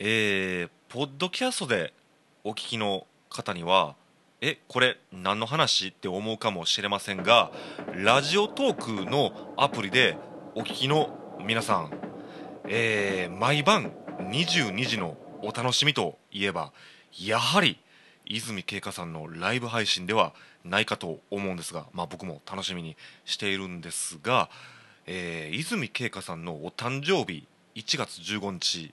えー、ポッドキャストでお聞きの方にはえこれ何の話って思うかもしれませんがラジオトークのアプリでお聞きの皆さん、えー、毎晩22時のお楽しみといえばやはり泉慶香さんのライブ配信ではないかと思うんですが、まあ、僕も楽しみにしているんですが、えー、泉慶香さんのお誕生日1月15日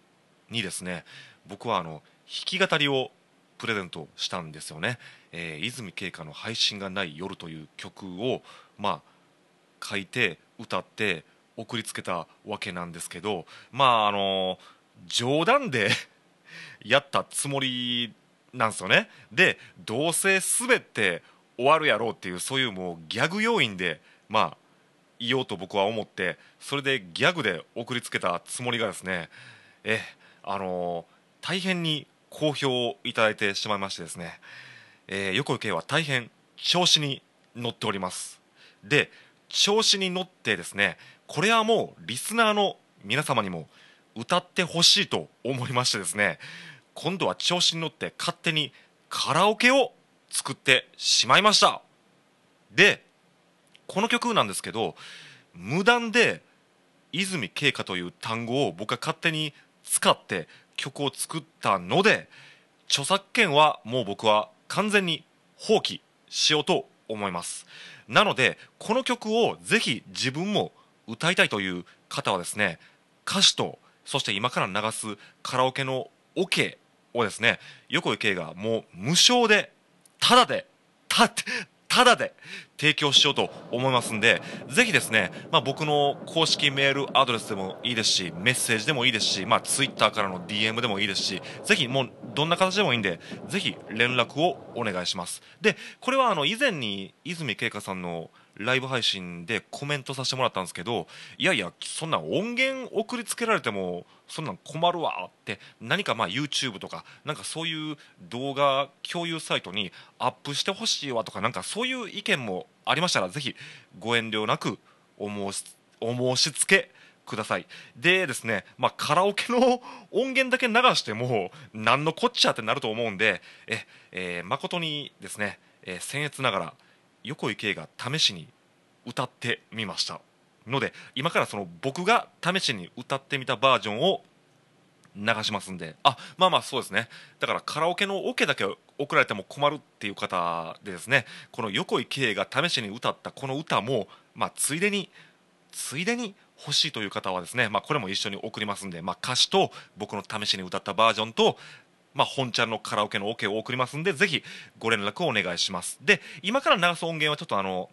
にですね僕はあの弾き語りをプレゼントしたんですよね、えー、泉慶香の配信がない夜という曲をまあ書いて歌って送りつけたわけなんですけどまああの冗談で やったつもりなんですよね。でどうせ滑って終わるやろうっていうそういうもうギャグ要因でまあ言おうと僕は思ってそれでギャグで送りつけたつもりがですねえあの大変に好評をいただいてしまいましてですね、えー、横井圭は大変調子に乗っております。で調子に乗ってですねこれはもうリスナーの皆様にも歌ってほしいと思いましてですね今度は調子に乗って勝手にカラオケを作ってしまいました。でこの曲なんですけど無断で泉慶香という単語を僕が勝手に使って曲を作ったので著作権はもう僕は完全に放棄しようと思います。なのでこの曲をぜひ自分も歌いたいという方はですね歌詞とそして今から流すカラオケのオ、ケをですね横井圭がもう無償でただでたただで提供しようと思いますんで、ぜひですね、まあ、僕の公式メールアドレスでもいいですし、メッセージでもいいですし、まあ、ツイッターからの DM でもいいですし、ぜひもうどんな形でもいいんで、ぜひ連絡をお願いします。で、これはあの以前に泉慶香さんのライブ配信でコメントさせてもらったんですけどいやいやそんな音源送りつけられてもそんなん困るわって何かまあ YouTube とかなんかそういう動画共有サイトにアップしてほしいわとかなんかそういう意見もありましたらぜひご遠慮なくお申しお申し付けください。でですね、まあ、カラオケの音源だけ流しても何のこっちゃってなると思うんでえ、えー、誠にですね、えー、僭越ながら横井圭が試しに歌ってみましたので今からその僕が試しに歌ってみたバージョンを流しますんであまあまあそうですね。だからカラオケのオ、ケだけ送られても困るっていう方でですねこの横井圭が試しに歌ったこの歌も、まあ、ついでについでに欲しいという方はですね、まあ、これも一緒に送りますんで、まあ、歌詞と僕の試しに歌ったバージョンとまあ、本ちゃんのカラオケのオ、ケを送りますんで、ぜひご連絡をお願いします。で、今から流す音源はちょっとあの、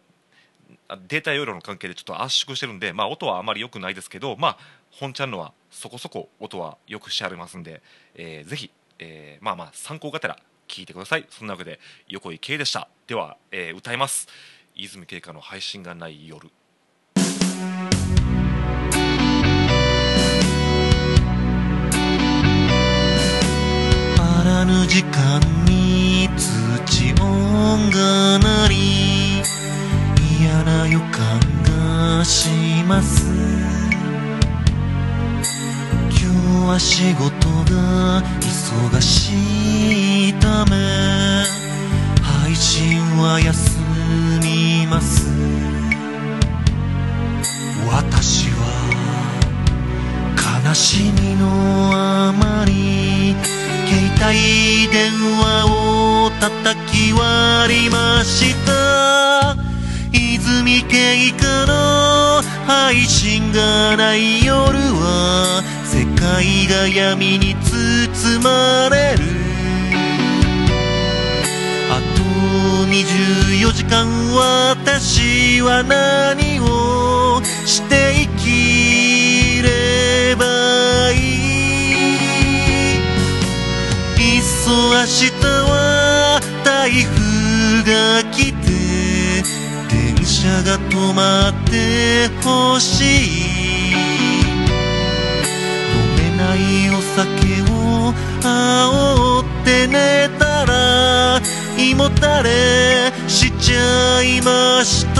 データ容量の関係でちょっと圧縮してるんで、まあ、音はあまり良くないですけど、まあ、本ちゃんのはそこそこ音はよくしてありますんで、えー、ぜひ、えー、まあまあ参考がてら聞いてください。そんなわけで、横井圭でした。では、えー、歌います。泉慶香の配信がない夜。ぬ時間に土音が鳴り嫌な予感がします。今日は仕事が忙しいため配信は休みます。私は悲しみのあまり携帯電話を叩き割りました。泉家かの配信がない夜は世界が闇に包まれる。あと24時間私は何をして生きればそ明日は台風が来て電車が止まってほしい。飲めないお酒を煽って寝たら胃もたれしちゃいました。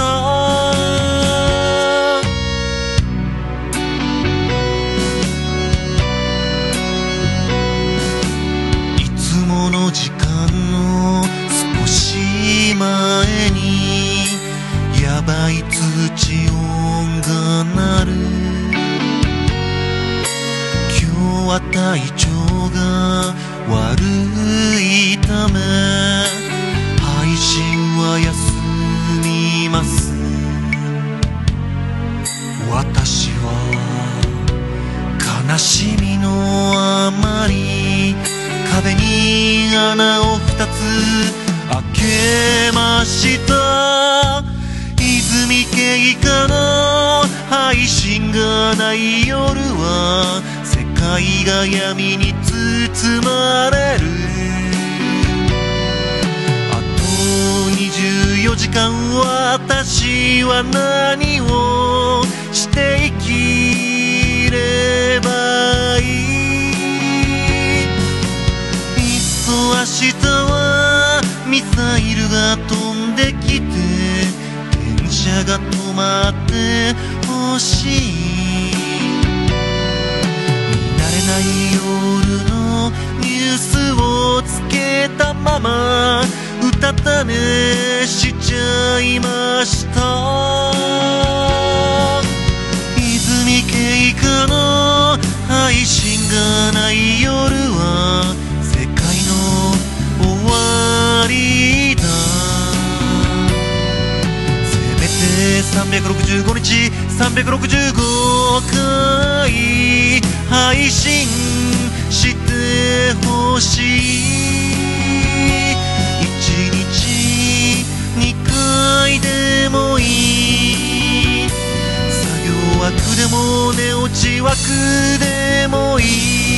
体調が悪いため配信は休みます。私は悲しみのあまり壁に穴を二つ開けました。泉経過の配信がない夜はが闇に包まれる。あと24時間私は何をして生きればいい。いっそ明日はミサイルが飛んできて電車が止まってほしい。ままうたた寝しちゃいました。泉経過の配信がない夜は世界の終わりだ。せめて365日365回配信してほしい。ないでもいい。作業枠でも寝落ち枠でもいい。